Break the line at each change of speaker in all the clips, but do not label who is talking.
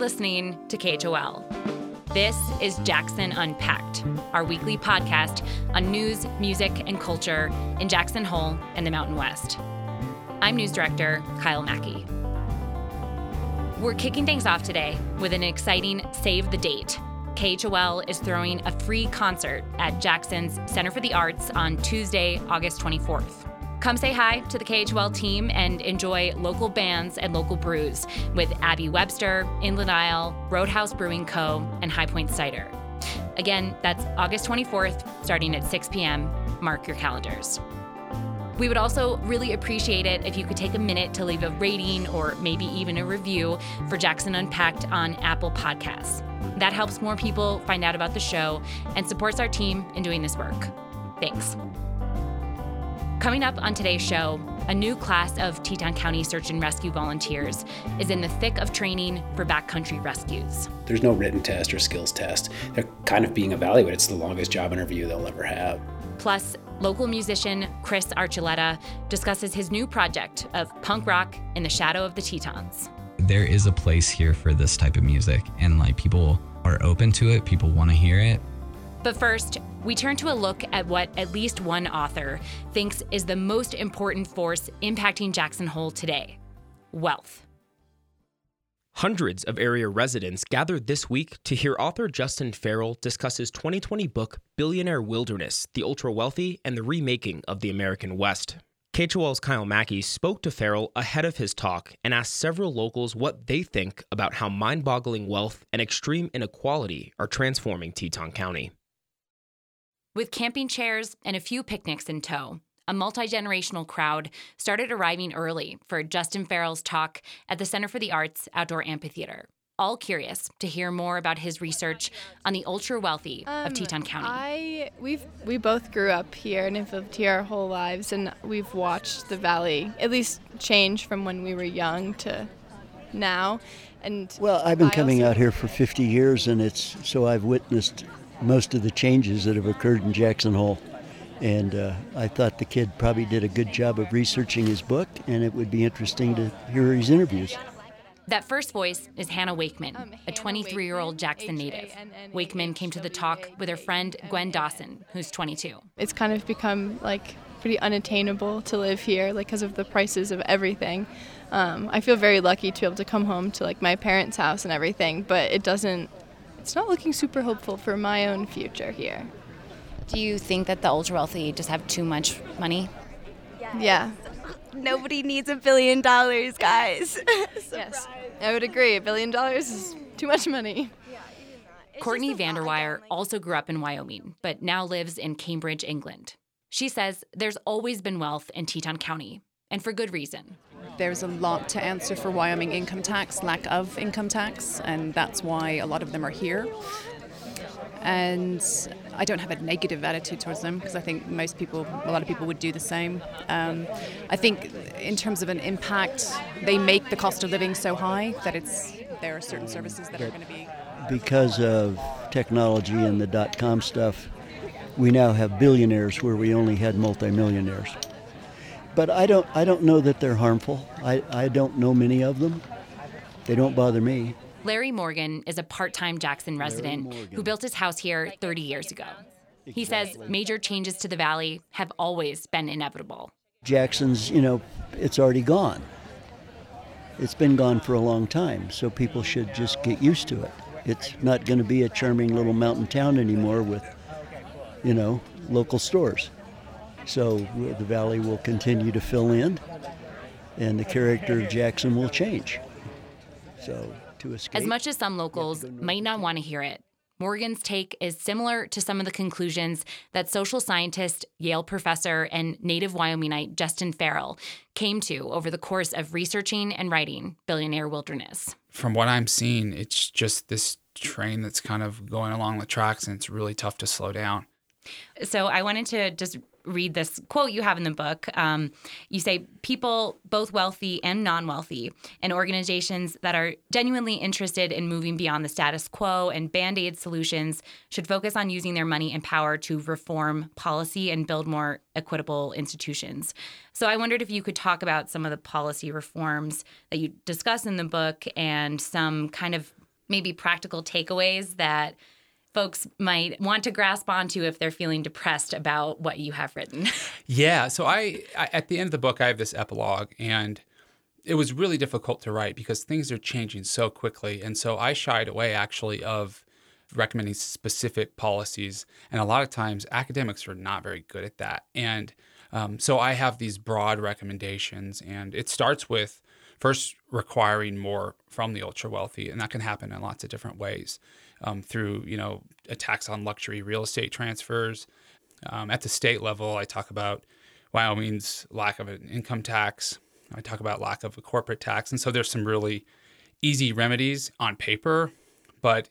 listening to KHOL. This is Jackson Unpacked, our weekly podcast on news, music, and culture in Jackson Hole and the Mountain West. I'm news director Kyle Mackey. We're kicking things off today with an exciting save the date. KHOL is throwing a free concert at Jackson's Center for the Arts on Tuesday, August 24th. Come say hi to the KHOL team and enjoy local bands and local brews with Abby Webster, Inland Isle, Roadhouse Brewing Co., and High Point Cider. Again, that's August 24th, starting at 6 p.m. Mark your calendars. We would also really appreciate it if you could take a minute to leave a rating or maybe even a review for Jackson Unpacked on Apple Podcasts. That helps more people find out about the show and supports our team in doing this work. Thanks. Coming up on today's show, a new class of Teton County search and rescue volunteers is in the thick of training for backcountry rescues.
There's no written test or skills test. They're kind of being evaluated. It's the longest job interview they'll ever have.
Plus, local musician Chris Archuleta discusses his new project of punk rock in the shadow of the Tetons.
There is a place here for this type of music, and like people are open to it, people want to hear it.
But first, we turn to a look at what at least one author thinks is the most important force impacting Jackson Hole today wealth.
Hundreds of area residents gathered this week to hear author Justin Farrell discuss his 2020 book, Billionaire Wilderness The Ultra Wealthy and the Remaking of the American West. KHOL's Kyle Mackey spoke to Farrell ahead of his talk and asked several locals what they think about how mind boggling wealth and extreme inequality are transforming Teton County.
With camping chairs and a few picnics in tow, a multi generational crowd started arriving early for Justin Farrell's talk at the Center for the Arts Outdoor Amphitheater. All curious to hear more about his research on the ultra wealthy
um,
of Teton County.
I we've we both grew up here and have lived here our whole lives, and we've watched the valley at least change from when we were young to now. And
well, I've been
I
coming
also-
out here for 50 years, and it's so I've witnessed most of the changes that have occurred in Jackson Hole. And uh, I thought the kid probably did a good job of researching his book, and it would be interesting to hear his interviews.
That first voice is Hannah Wakeman, a 23 year old Jackson native. Wakeman came to the talk with her friend Gwen Dawson, who's 22.
It's kind of become like pretty unattainable to live here, like because of the prices of everything. Um, I feel very lucky to be able to come home to like my parents' house and everything, but it doesn't. It's not looking super hopeful for my own future here.
Do you think that the ultra wealthy just have too much money?
Yeah.
Nobody needs a billion dollars, guys.
Yes. I would agree. A billion dollars is too much money.
Courtney Vanderwire also grew up in Wyoming, but now lives in Cambridge, England. She says there's always been wealth in Teton County, and for good reason.
There's a lot to answer for Wyoming income tax, lack of income tax, and that's why a lot of them are here. And I don't have a negative attitude towards them because I think most people, a lot of people would do the same. Um, I think in terms of an impact, they make the cost of living so high that it's there are certain services that are going to be.
Because of technology and the dot com stuff, we now have billionaires where we only had multimillionaires. But I don't, I don't know that they're harmful. I, I don't know many of them. They don't bother me.
Larry Morgan is a part time Jackson resident who built his house here 30 years ago. He says major changes to the valley have always been inevitable.
Jackson's, you know, it's already gone. It's been gone for a long time, so people should just get used to it. It's not going to be a charming little mountain town anymore with, you know, local stores. So the valley will continue to fill in, and the character of Jackson will change. So to escape.
As much as some locals might not want to hear it, Morgan's take is similar to some of the conclusions that social scientist, Yale professor, and native Wyomingite Justin Farrell came to over the course of researching and writing Billionaire Wilderness.
From what I'm seeing, it's just this train that's kind of going along the tracks and it's really tough to slow down.
So I wanted to just read this quote you have in the book. Um, you say people, both wealthy and non wealthy, and organizations that are genuinely interested in moving beyond the status quo and band aid solutions should focus on using their money and power to reform policy and build more equitable institutions. So I wondered if you could talk about some of the policy reforms that you discuss in the book and some kind of maybe practical takeaways that folks might want to grasp onto if they're feeling depressed about what you have written?
yeah. So I, I, at the end of the book, I have this epilogue, and it was really difficult to write because things are changing so quickly, and so I shied away actually of recommending specific policies, and a lot of times academics are not very good at that, and um, so I have these broad recommendations, and it starts with first requiring more from the ultra wealthy, and that can happen in lots of different ways um, through you know a tax on luxury real estate transfers. Um, at the state level, I talk about Wyoming's lack of an income tax. I talk about lack of a corporate tax, and so there's some really easy remedies on paper, but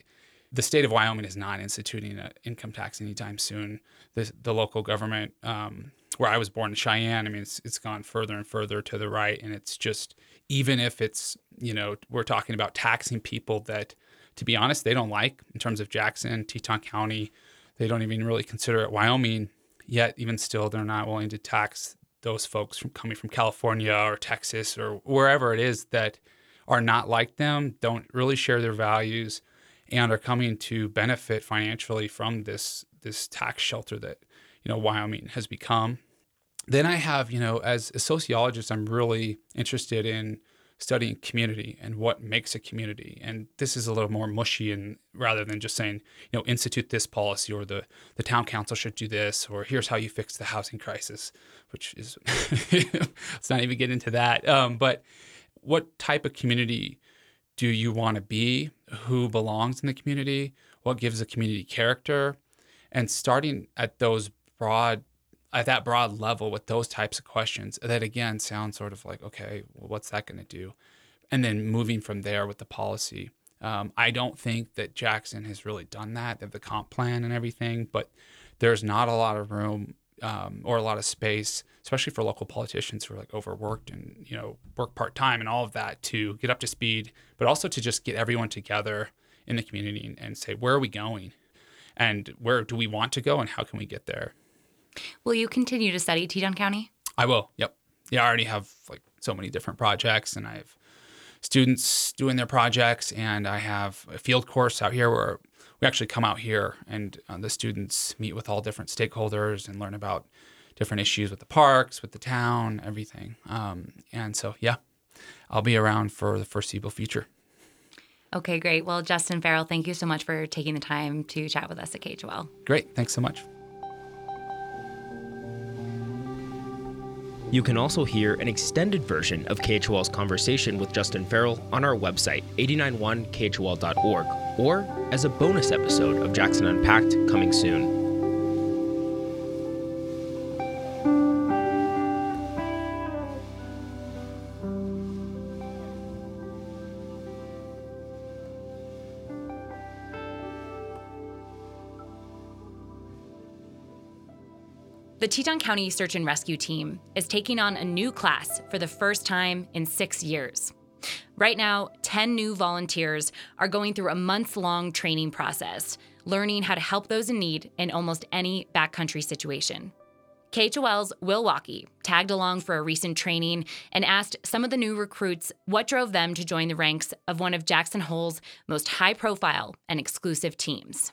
the state of Wyoming is not instituting an income tax anytime soon. The, the local government, um, where I was born in Cheyenne, I mean, it's, it's gone further and further to the right. And it's just, even if it's, you know, we're talking about taxing people that to be honest, they don't like in terms of Jackson, Teton County. They don't even really consider it Wyoming. Yet, even still, they're not willing to tax those folks from coming from California or Texas or wherever it is that are not like them, don't really share their values, and are coming to benefit financially from this this tax shelter that you know Wyoming has become. Then I have, you know, as a sociologist, I'm really interested in studying community and what makes a community. And this is a little more mushy and rather than just saying, you know, institute this policy or the, the town council should do this or here's how you fix the housing crisis, which is, let's not even get into that. Um, but what type of community do you want to be? Who belongs in the community? What gives a community character? And starting at those broad at that broad level with those types of questions that again sound sort of like okay well, what's that going to do? And then moving from there with the policy um, i don't think that jackson has really done that have the comp plan and everything but there's not a lot of room um, or a lot of space especially for local politicians who are like overworked and you know work part-time and all of that to get up to speed but also to just get everyone together in the community and, and say where are we going? And where do we want to go and how can we get there
Will you continue to study Teton County?
I will. Yep. Yeah, I already have like so many different projects, and I have students doing their projects, and I have a field course out here where we actually come out here and uh, the students meet with all different stakeholders and learn about different issues with the parks, with the town, everything. Um, and so, yeah, I'll be around for the foreseeable future.
Okay, great. Well, Justin Farrell, thank you so much for taking the time to chat with us at KHOL.
Great. Thanks so much.
You can also hear an extended version of KHOL's conversation with Justin Farrell on our website, 891khol.org, or as a bonus episode of Jackson Unpacked coming soon.
The Teton County Search and Rescue Team is taking on a new class for the first time in six years. Right now, 10 new volunteers are going through a months long training process, learning how to help those in need in almost any backcountry situation. KHOL's Will Walkey tagged along for a recent training and asked some of the new recruits what drove them to join the ranks of one of Jackson Hole's most high profile and exclusive teams.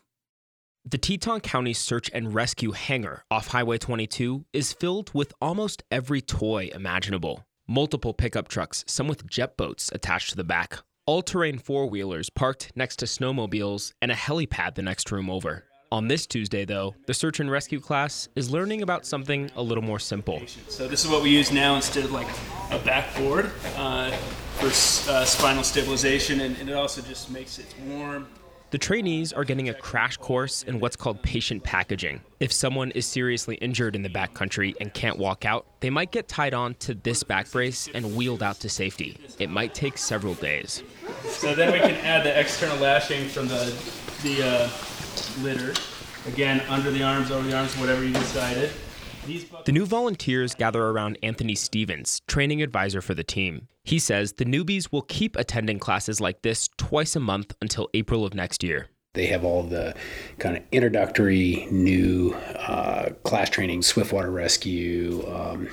The Teton County Search and Rescue hangar off Highway 22 is filled with almost every toy imaginable. Multiple pickup trucks, some with jet boats attached to the back, all terrain four wheelers parked next to snowmobiles, and a helipad the next room over. On this Tuesday, though, the search and rescue class is learning about something a little more simple.
So, this is what we use now instead of like a backboard uh, for uh, spinal stabilization, and, and it also just makes it warm.
The trainees are getting a crash course in what's called patient packaging. If someone is seriously injured in the backcountry and can't walk out, they might get tied on to this back brace and wheeled out to safety. It might take several days.
So then we can add the external lashing from the, the uh, litter. Again, under the arms, over the arms, whatever you decided.
The new volunteers gather around Anthony Stevens, training advisor for the team. He says the newbies will keep attending classes like this twice a month until April of next year.
They have all the kind of introductory new uh, class training, swiftwater rescue, um,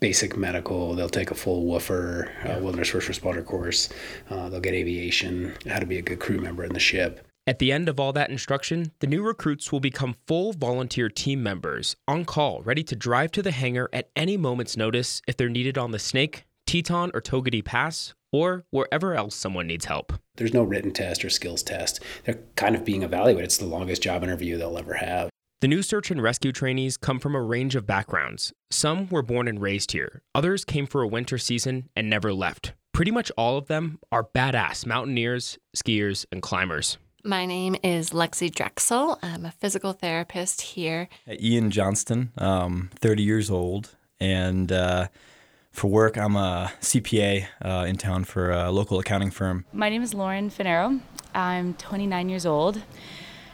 basic medical. They'll take a full woofer, uh, wilderness first responder course. Uh, they'll get aviation, how to be a good crew member in the ship.
At the end of all that instruction, the new recruits will become full volunteer team members, on call, ready to drive to the hangar at any moment's notice if they're needed on the Snake, Teton, or Togwotee Pass, or wherever else someone needs help.
There's no written test or skills test. They're kind of being evaluated. It's the longest job interview they'll ever have.
The new search and rescue trainees come from a range of backgrounds. Some were born and raised here, others came for a winter season and never left. Pretty much all of them are badass mountaineers, skiers, and climbers.
My name is Lexi Drexel. I'm a physical therapist here.
Ian Johnston, um, 30 years old, and uh, for work, I'm a CPA uh, in town for a local accounting firm.
My name is Lauren Finero. I'm 29 years old.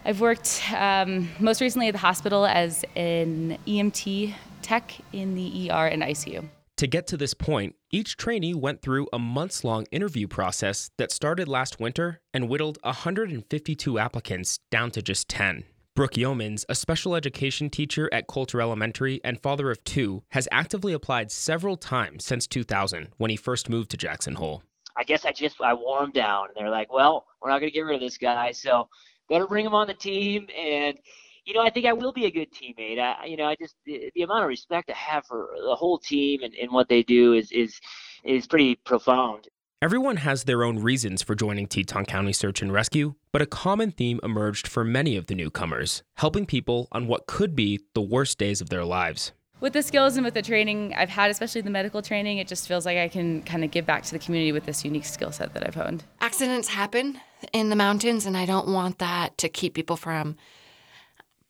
I've worked um, most recently at the hospital as an EMT tech in the ER and ICU.
To get to this point, each trainee went through a months long interview process that started last winter and whittled 152 applicants down to just 10. Brooke Yeomans, a special education teacher at Colter Elementary and father of two, has actively applied several times since 2000 when he first moved to Jackson Hole.
I guess I just I wore them down. And they're like, well, we're not going to get rid of this guy, so better bring him on the team and you know, I think I will be a good teammate. I, you know, I just the, the amount of respect I have for the whole team and, and what they do is is is pretty profound.
Everyone has their own reasons for joining Teton County Search and Rescue, but a common theme emerged for many of the newcomers, helping people on what could be the worst days of their lives.
With the skills and with the training I've had, especially the medical training, it just feels like I can kind of give back to the community with this unique skill set that I've honed.
Accidents happen in the mountains, and I don't want that to keep people from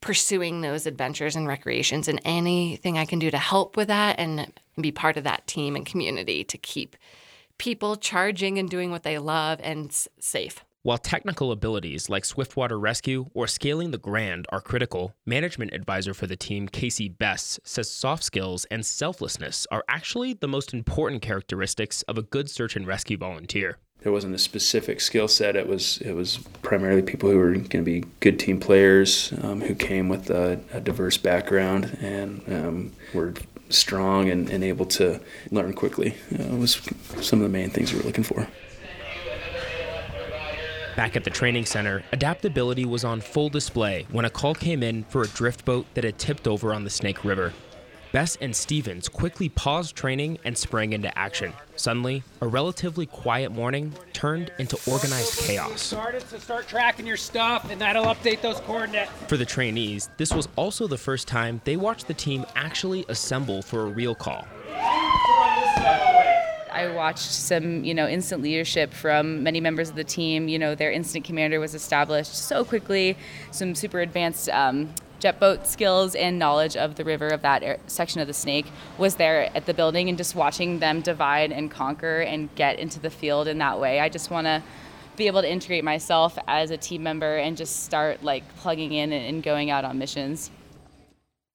pursuing those adventures and recreations and anything I can do to help with that and be part of that team and community to keep people charging and doing what they love and safe.
While technical abilities like swiftwater rescue or scaling the Grand are critical, management advisor for the team, Casey Bess says soft skills and selflessness are actually the most important characteristics of a good search and rescue volunteer
there wasn't a specific skill set. It was it was primarily people who were going to be good team players, um, who came with a, a diverse background and um, were strong and, and, able to learn quickly. Uh, was some of the main things we were looking for.
Back at the training center, adaptability was on full display when a call came in for a drift boat that had tipped over on the Snake River. Bess and Stevens quickly paused training and sprang into action. Suddenly, a relatively quiet morning turned into organized chaos.
Started to start tracking your stuff, and that'll update those coordinates.
For the trainees, this was also the first time they watched the team actually assemble for a real call.
I watched some, you know, instant leadership from many members of the team. You know, their instant commander was established so quickly. Some super advanced um, jet boat skills and knowledge of the river of that section of the Snake was there at the building, and just watching them divide and conquer and get into the field in that way. I just want to be able to integrate myself as a team member and just start like plugging in and going out on missions.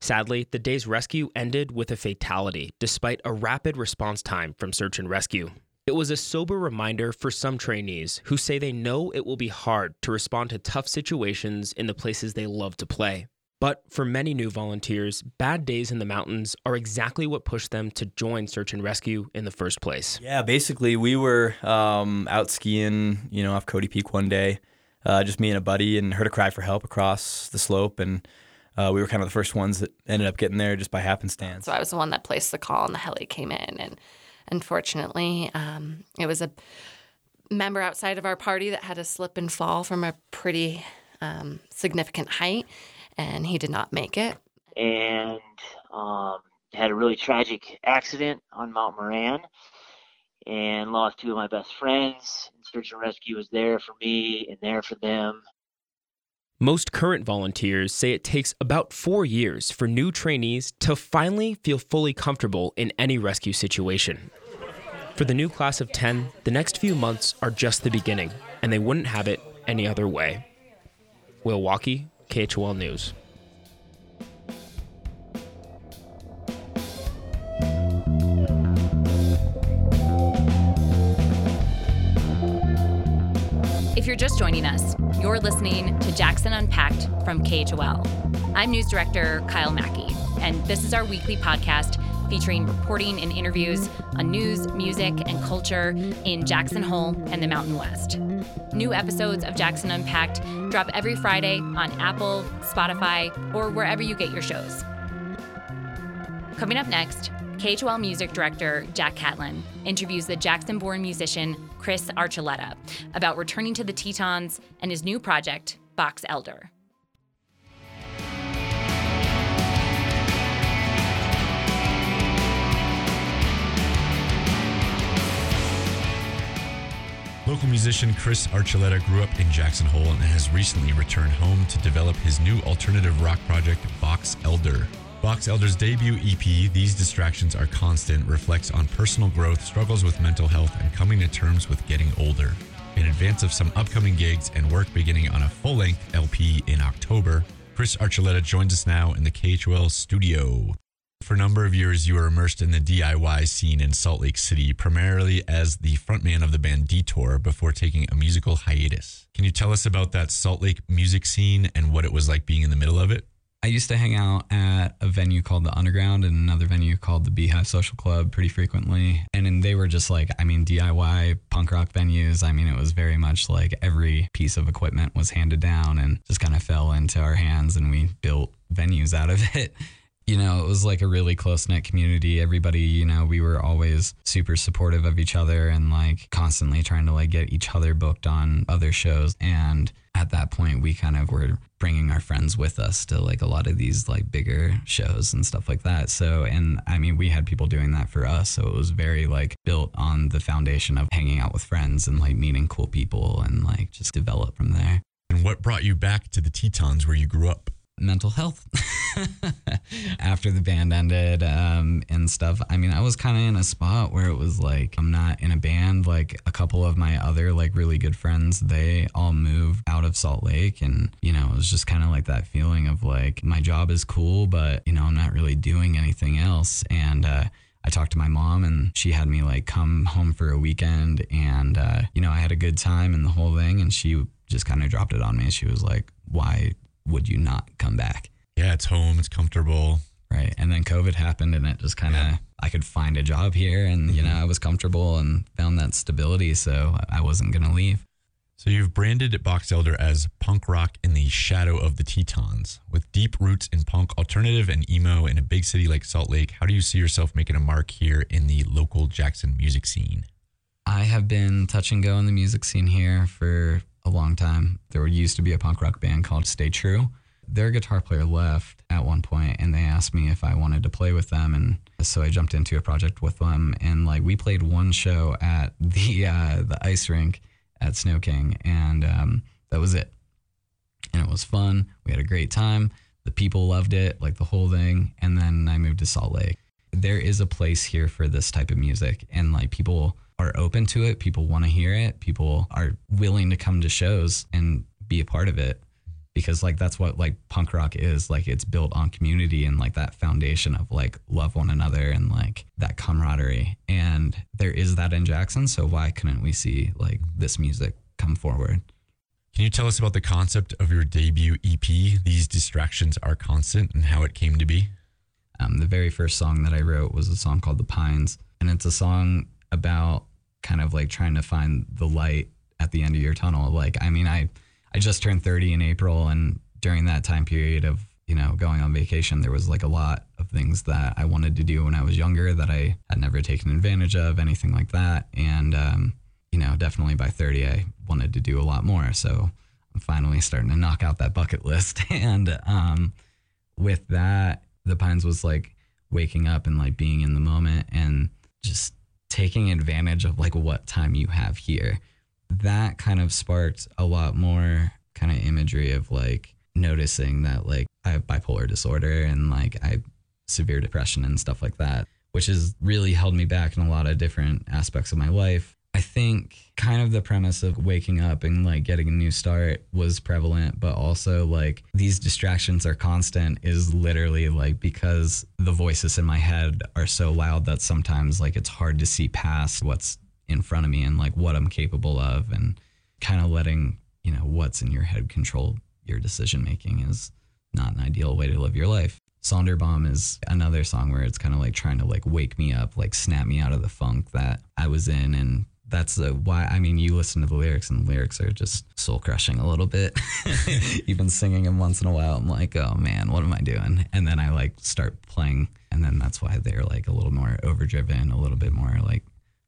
Sadly, the day's rescue ended with a fatality, despite a rapid response time from search and rescue. It was a sober reminder for some trainees who say they know it will be hard to respond to tough situations in the places they love to play. But for many new volunteers, bad days in the mountains are exactly what pushed them to join search and rescue in the first place.
Yeah, basically, we were um, out skiing, you know, off Cody Peak one day, uh, just me and a buddy, and heard a cry for help across the slope, and uh, we were kind of the first ones that ended up getting there just by happenstance.
So I was the one that placed the call, and the heli came in, and unfortunately, um, it was a member outside of our party that had a slip and fall from a pretty um, significant height and he did not make it.
And um, had a really tragic accident on Mount Moran and lost two of my best friends. And search and rescue was there for me and there for them.
Most current volunteers say it takes about four years for new trainees to finally feel fully comfortable in any rescue situation. For the new class of 10, the next few months are just the beginning, and they wouldn't have it any other way. Will Walkey, KHOL News.
If you're just joining us, you're listening to Jackson Unpacked from KHOL. I'm News Director Kyle Mackey, and this is our weekly podcast featuring reporting and interviews on news, music, and culture in Jackson Hole and the Mountain West. New episodes of Jackson Unpacked drop every Friday on Apple, Spotify, or wherever you get your shows. Coming up next, KHOL music director Jack Catlin interviews the Jackson born musician Chris Archuleta about returning to the Tetons and his new project, Box Elder.
Local musician Chris Archuleta grew up in Jackson Hole and has recently returned home to develop his new alternative rock project, Box Elder. Box Elder's debut EP, These Distractions Are Constant, reflects on personal growth, struggles with mental health, and coming to terms with getting older. In advance of some upcoming gigs and work beginning on a full length LP in October, Chris Archuleta joins us now in the KHOL studio. For a number of years, you were immersed in the DIY scene in Salt Lake City, primarily as the frontman of the band Detour before taking a musical hiatus. Can you tell us about that Salt Lake music scene and what it was like being in the middle of it?
I used to hang out at a venue called the Underground and another venue called the Beehive Social Club pretty frequently. And, and they were just like, I mean, DIY punk rock venues. I mean, it was very much like every piece of equipment was handed down and just kind of fell into our hands and we built venues out of it you know, it was like a really close knit community. Everybody, you know, we were always super supportive of each other and like constantly trying to like get each other booked on other shows. And at that point, we kind of were bringing our friends with us to like a lot of these like bigger shows and stuff like that. So, and I mean, we had people doing that for us. So it was very like built on the foundation of hanging out with friends and like meeting cool people and like just develop from there.
And what brought you back to the Tetons where you grew up?
Mental health after the band ended um, and stuff. I mean, I was kind of in a spot where it was like I'm not in a band. Like a couple of my other like really good friends, they all moved out of Salt Lake, and you know, it was just kind of like that feeling of like my job is cool, but you know, I'm not really doing anything else. And uh, I talked to my mom and she had me like come home for a weekend and uh, you know I had a good time and the whole thing and she just kind of dropped it on me. She was like, "Why would you not come back?
Yeah, it's home, it's comfortable.
Right. And then COVID happened and it just kind of, yeah. I could find a job here and, you know, mm-hmm. I was comfortable and found that stability. So I wasn't going to leave.
So you've branded Box Elder as punk rock in the shadow of the Tetons. With deep roots in punk, alternative, and emo in a big city like Salt Lake, how do you see yourself making a mark here in the local Jackson music scene?
I have been touch and go in the music scene here for a long time. There used to be a punk rock band called Stay True. Their guitar player left at one point and they asked me if I wanted to play with them and so I jumped into a project with them and like we played one show at the uh, the ice rink at Snow King and um, that was it. And it was fun. We had a great time. The people loved it, like the whole thing. And then I moved to Salt Lake. There is a place here for this type of music and like people are open to it. People want to hear it. People are willing to come to shows and be a part of it because like that's what like punk rock is like it's built on community and like that foundation of like love one another and like that camaraderie and there is that in Jackson so why couldn't we see like this music come forward
can you tell us about the concept of your debut EP these distractions are constant and how it came to be
um, the very first song that I wrote was a song called The Pines and it's a song about kind of like trying to find the light at the end of your tunnel. Like, I mean, I, I just turned 30 in April, and during that time period of, you know, going on vacation, there was like a lot of things that I wanted to do when I was younger that I had never taken advantage of, anything like that. And, um, you know, definitely by 30, I wanted to do a lot more. So I'm finally starting to knock out that bucket list. and um, with that, the Pines was like waking up and like being in the moment and just taking advantage of like what time you have here. That kind of sparked a lot more kind of imagery of like noticing that like I have bipolar disorder and like I have severe depression and stuff like that, which has really held me back in a lot of different aspects of my life. I think kind of the premise of waking up and like getting a new start was prevalent, but also like these distractions are constant is literally like because the voices in my head are so loud that sometimes like it's hard to see past what's in front of me and like what I'm capable of and kind of letting, you know, what's in your head control your decision making is not an ideal way to live your life. Sonderbaum is another song where it's kind of like trying to like wake me up, like snap me out of the funk that I was in. And that's the why, I mean, you listen to the lyrics and the lyrics are just soul crushing a little bit. Even singing them once in a while, I'm like, oh man, what am I doing? And then I like start playing. And then that's why they're like a little more overdriven, a little bit more like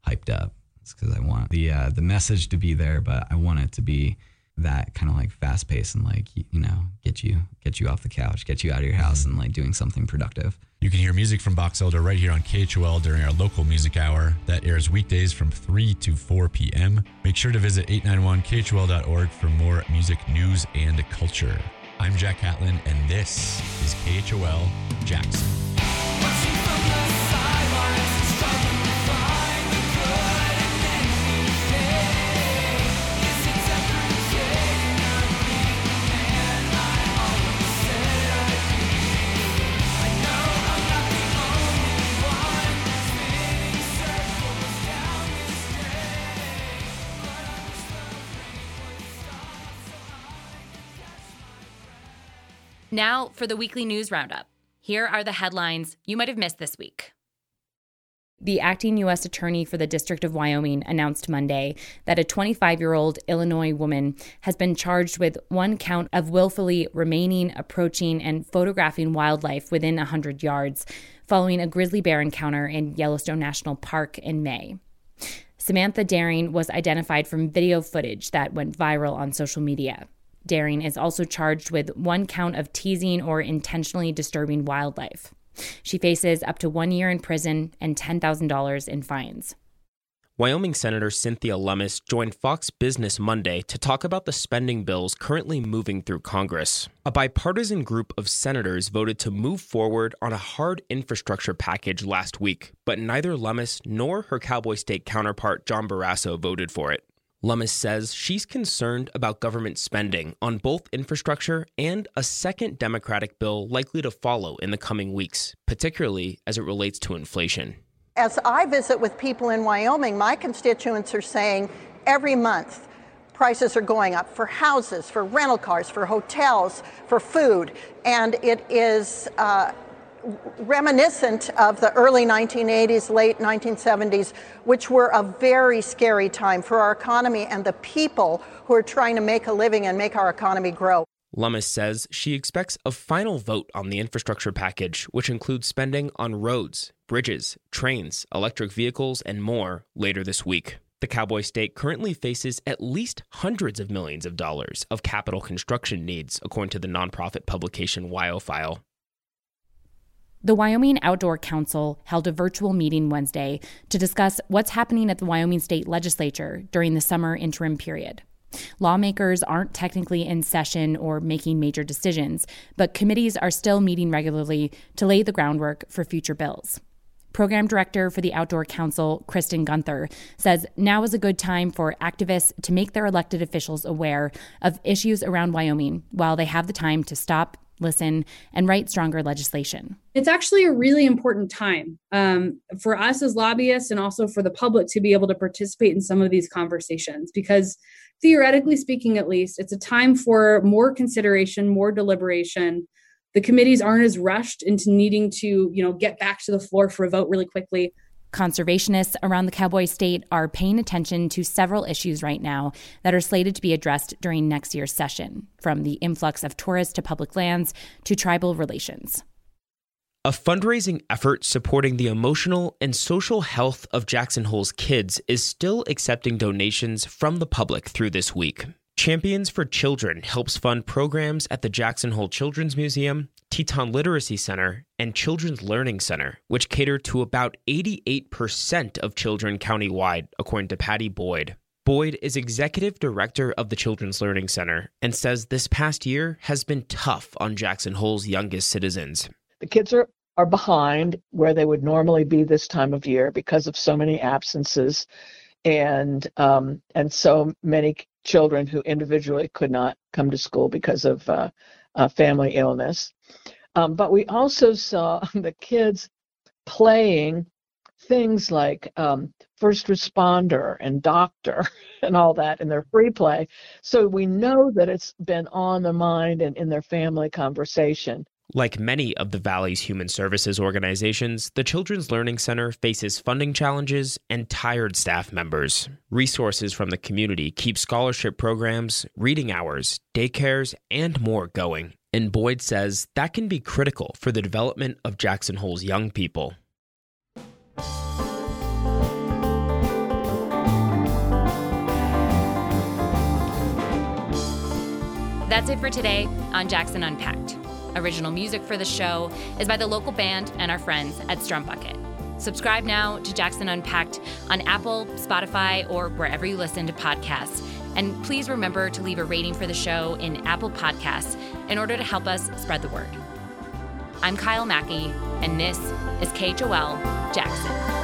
hyped up. It's because I want the, uh, the message to be there, but I want it to be that kind of like fast pace and like you know get you get you off the couch, get you out of your house and like doing something productive.
You can hear music from Box Elder right here on KHOL during our local music hour that airs weekdays from 3 to 4 p.m. Make sure to visit 891khol.org for more music news and culture. I'm Jack Catlin and this is KHOL Jackson.
Now for the weekly news roundup. Here are the headlines you might have missed this week. The acting U.S. Attorney for the District of Wyoming announced Monday that a 25 year old Illinois woman has been charged with one count of willfully remaining, approaching, and photographing wildlife within 100 yards following a grizzly bear encounter in Yellowstone National Park in May. Samantha Dehring was identified from video footage that went viral on social media. Dehring is also charged with one count of teasing or intentionally disturbing wildlife. She faces up to one year in prison and $10,000 in fines.
Wyoming Senator Cynthia Lummis joined Fox Business Monday to talk about the spending bills currently moving through Congress. A bipartisan group of senators voted to move forward on a hard infrastructure package last week, but neither Lummis nor her Cowboy State counterpart John Barrasso voted for it. Lummis says she's concerned about government spending on both infrastructure and a second Democratic bill likely to follow in the coming weeks, particularly as it relates to inflation.
As I visit with people in Wyoming, my constituents are saying every month prices are going up for houses, for rental cars, for hotels, for food, and it is. Uh, reminiscent of the early 1980s, late 1970s, which were a very scary time for our economy and the people who are trying to make a living and make our economy grow.
Lummis says she expects a final vote on the infrastructure package, which includes spending on roads, bridges, trains, electric vehicles, and more later this week. The Cowboy State currently faces at least hundreds of millions of dollars of capital construction needs, according to the nonprofit publication WyoFile.
The Wyoming Outdoor Council held a virtual meeting Wednesday to discuss what's happening at the Wyoming State Legislature during the summer interim period. Lawmakers aren't technically in session or making major decisions, but committees are still meeting regularly to lay the groundwork for future bills. Program Director for the Outdoor Council, Kristen Gunther, says now is a good time for activists to make their elected officials aware of issues around Wyoming while they have the time to stop, listen, and write stronger legislation.
It's actually a really important time um, for us as lobbyists and also for the public to be able to participate in some of these conversations because, theoretically speaking, at least, it's a time for more consideration, more deliberation. The committees aren't as rushed into needing to, you know, get back to the floor for a vote really quickly.
Conservationists around the Cowboy State are paying attention to several issues right now that are slated to be addressed during next year's session, from the influx of tourists to public lands to tribal relations.
A fundraising effort supporting the emotional and social health of Jackson Hole's kids is still accepting donations from the public through this week. Champions for Children helps fund programs at the Jackson Hole Children's Museum, Teton Literacy Center, and Children's Learning Center, which cater to about 88% of children countywide, according to Patty Boyd. Boyd is executive director of the Children's Learning Center and says this past year has been tough on Jackson Hole's youngest citizens.
The kids are, are behind where they would normally be this time of year because of so many absences and um, and so many children who individually could not come to school because of uh, uh, family illness. Um, but we also saw the kids playing things like um, first responder and doctor and all that in their free play. So we know that it's been on their mind and in their family conversation.
Like many of the Valley's human services organizations, the Children's Learning Center faces funding challenges and tired staff members. Resources from the community keep scholarship programs, reading hours, daycares, and more going. And Boyd says that can be critical for the development of Jackson Hole's young people.
That's it for today on Jackson Unpacked. Original music for the show is by the local band and our friends at Strumbucket. Subscribe now to Jackson Unpacked on Apple, Spotify, or wherever you listen to podcasts. And please remember to leave a rating for the show in Apple Podcasts in order to help us spread the word. I'm Kyle Mackey, and this is KHOL Jackson.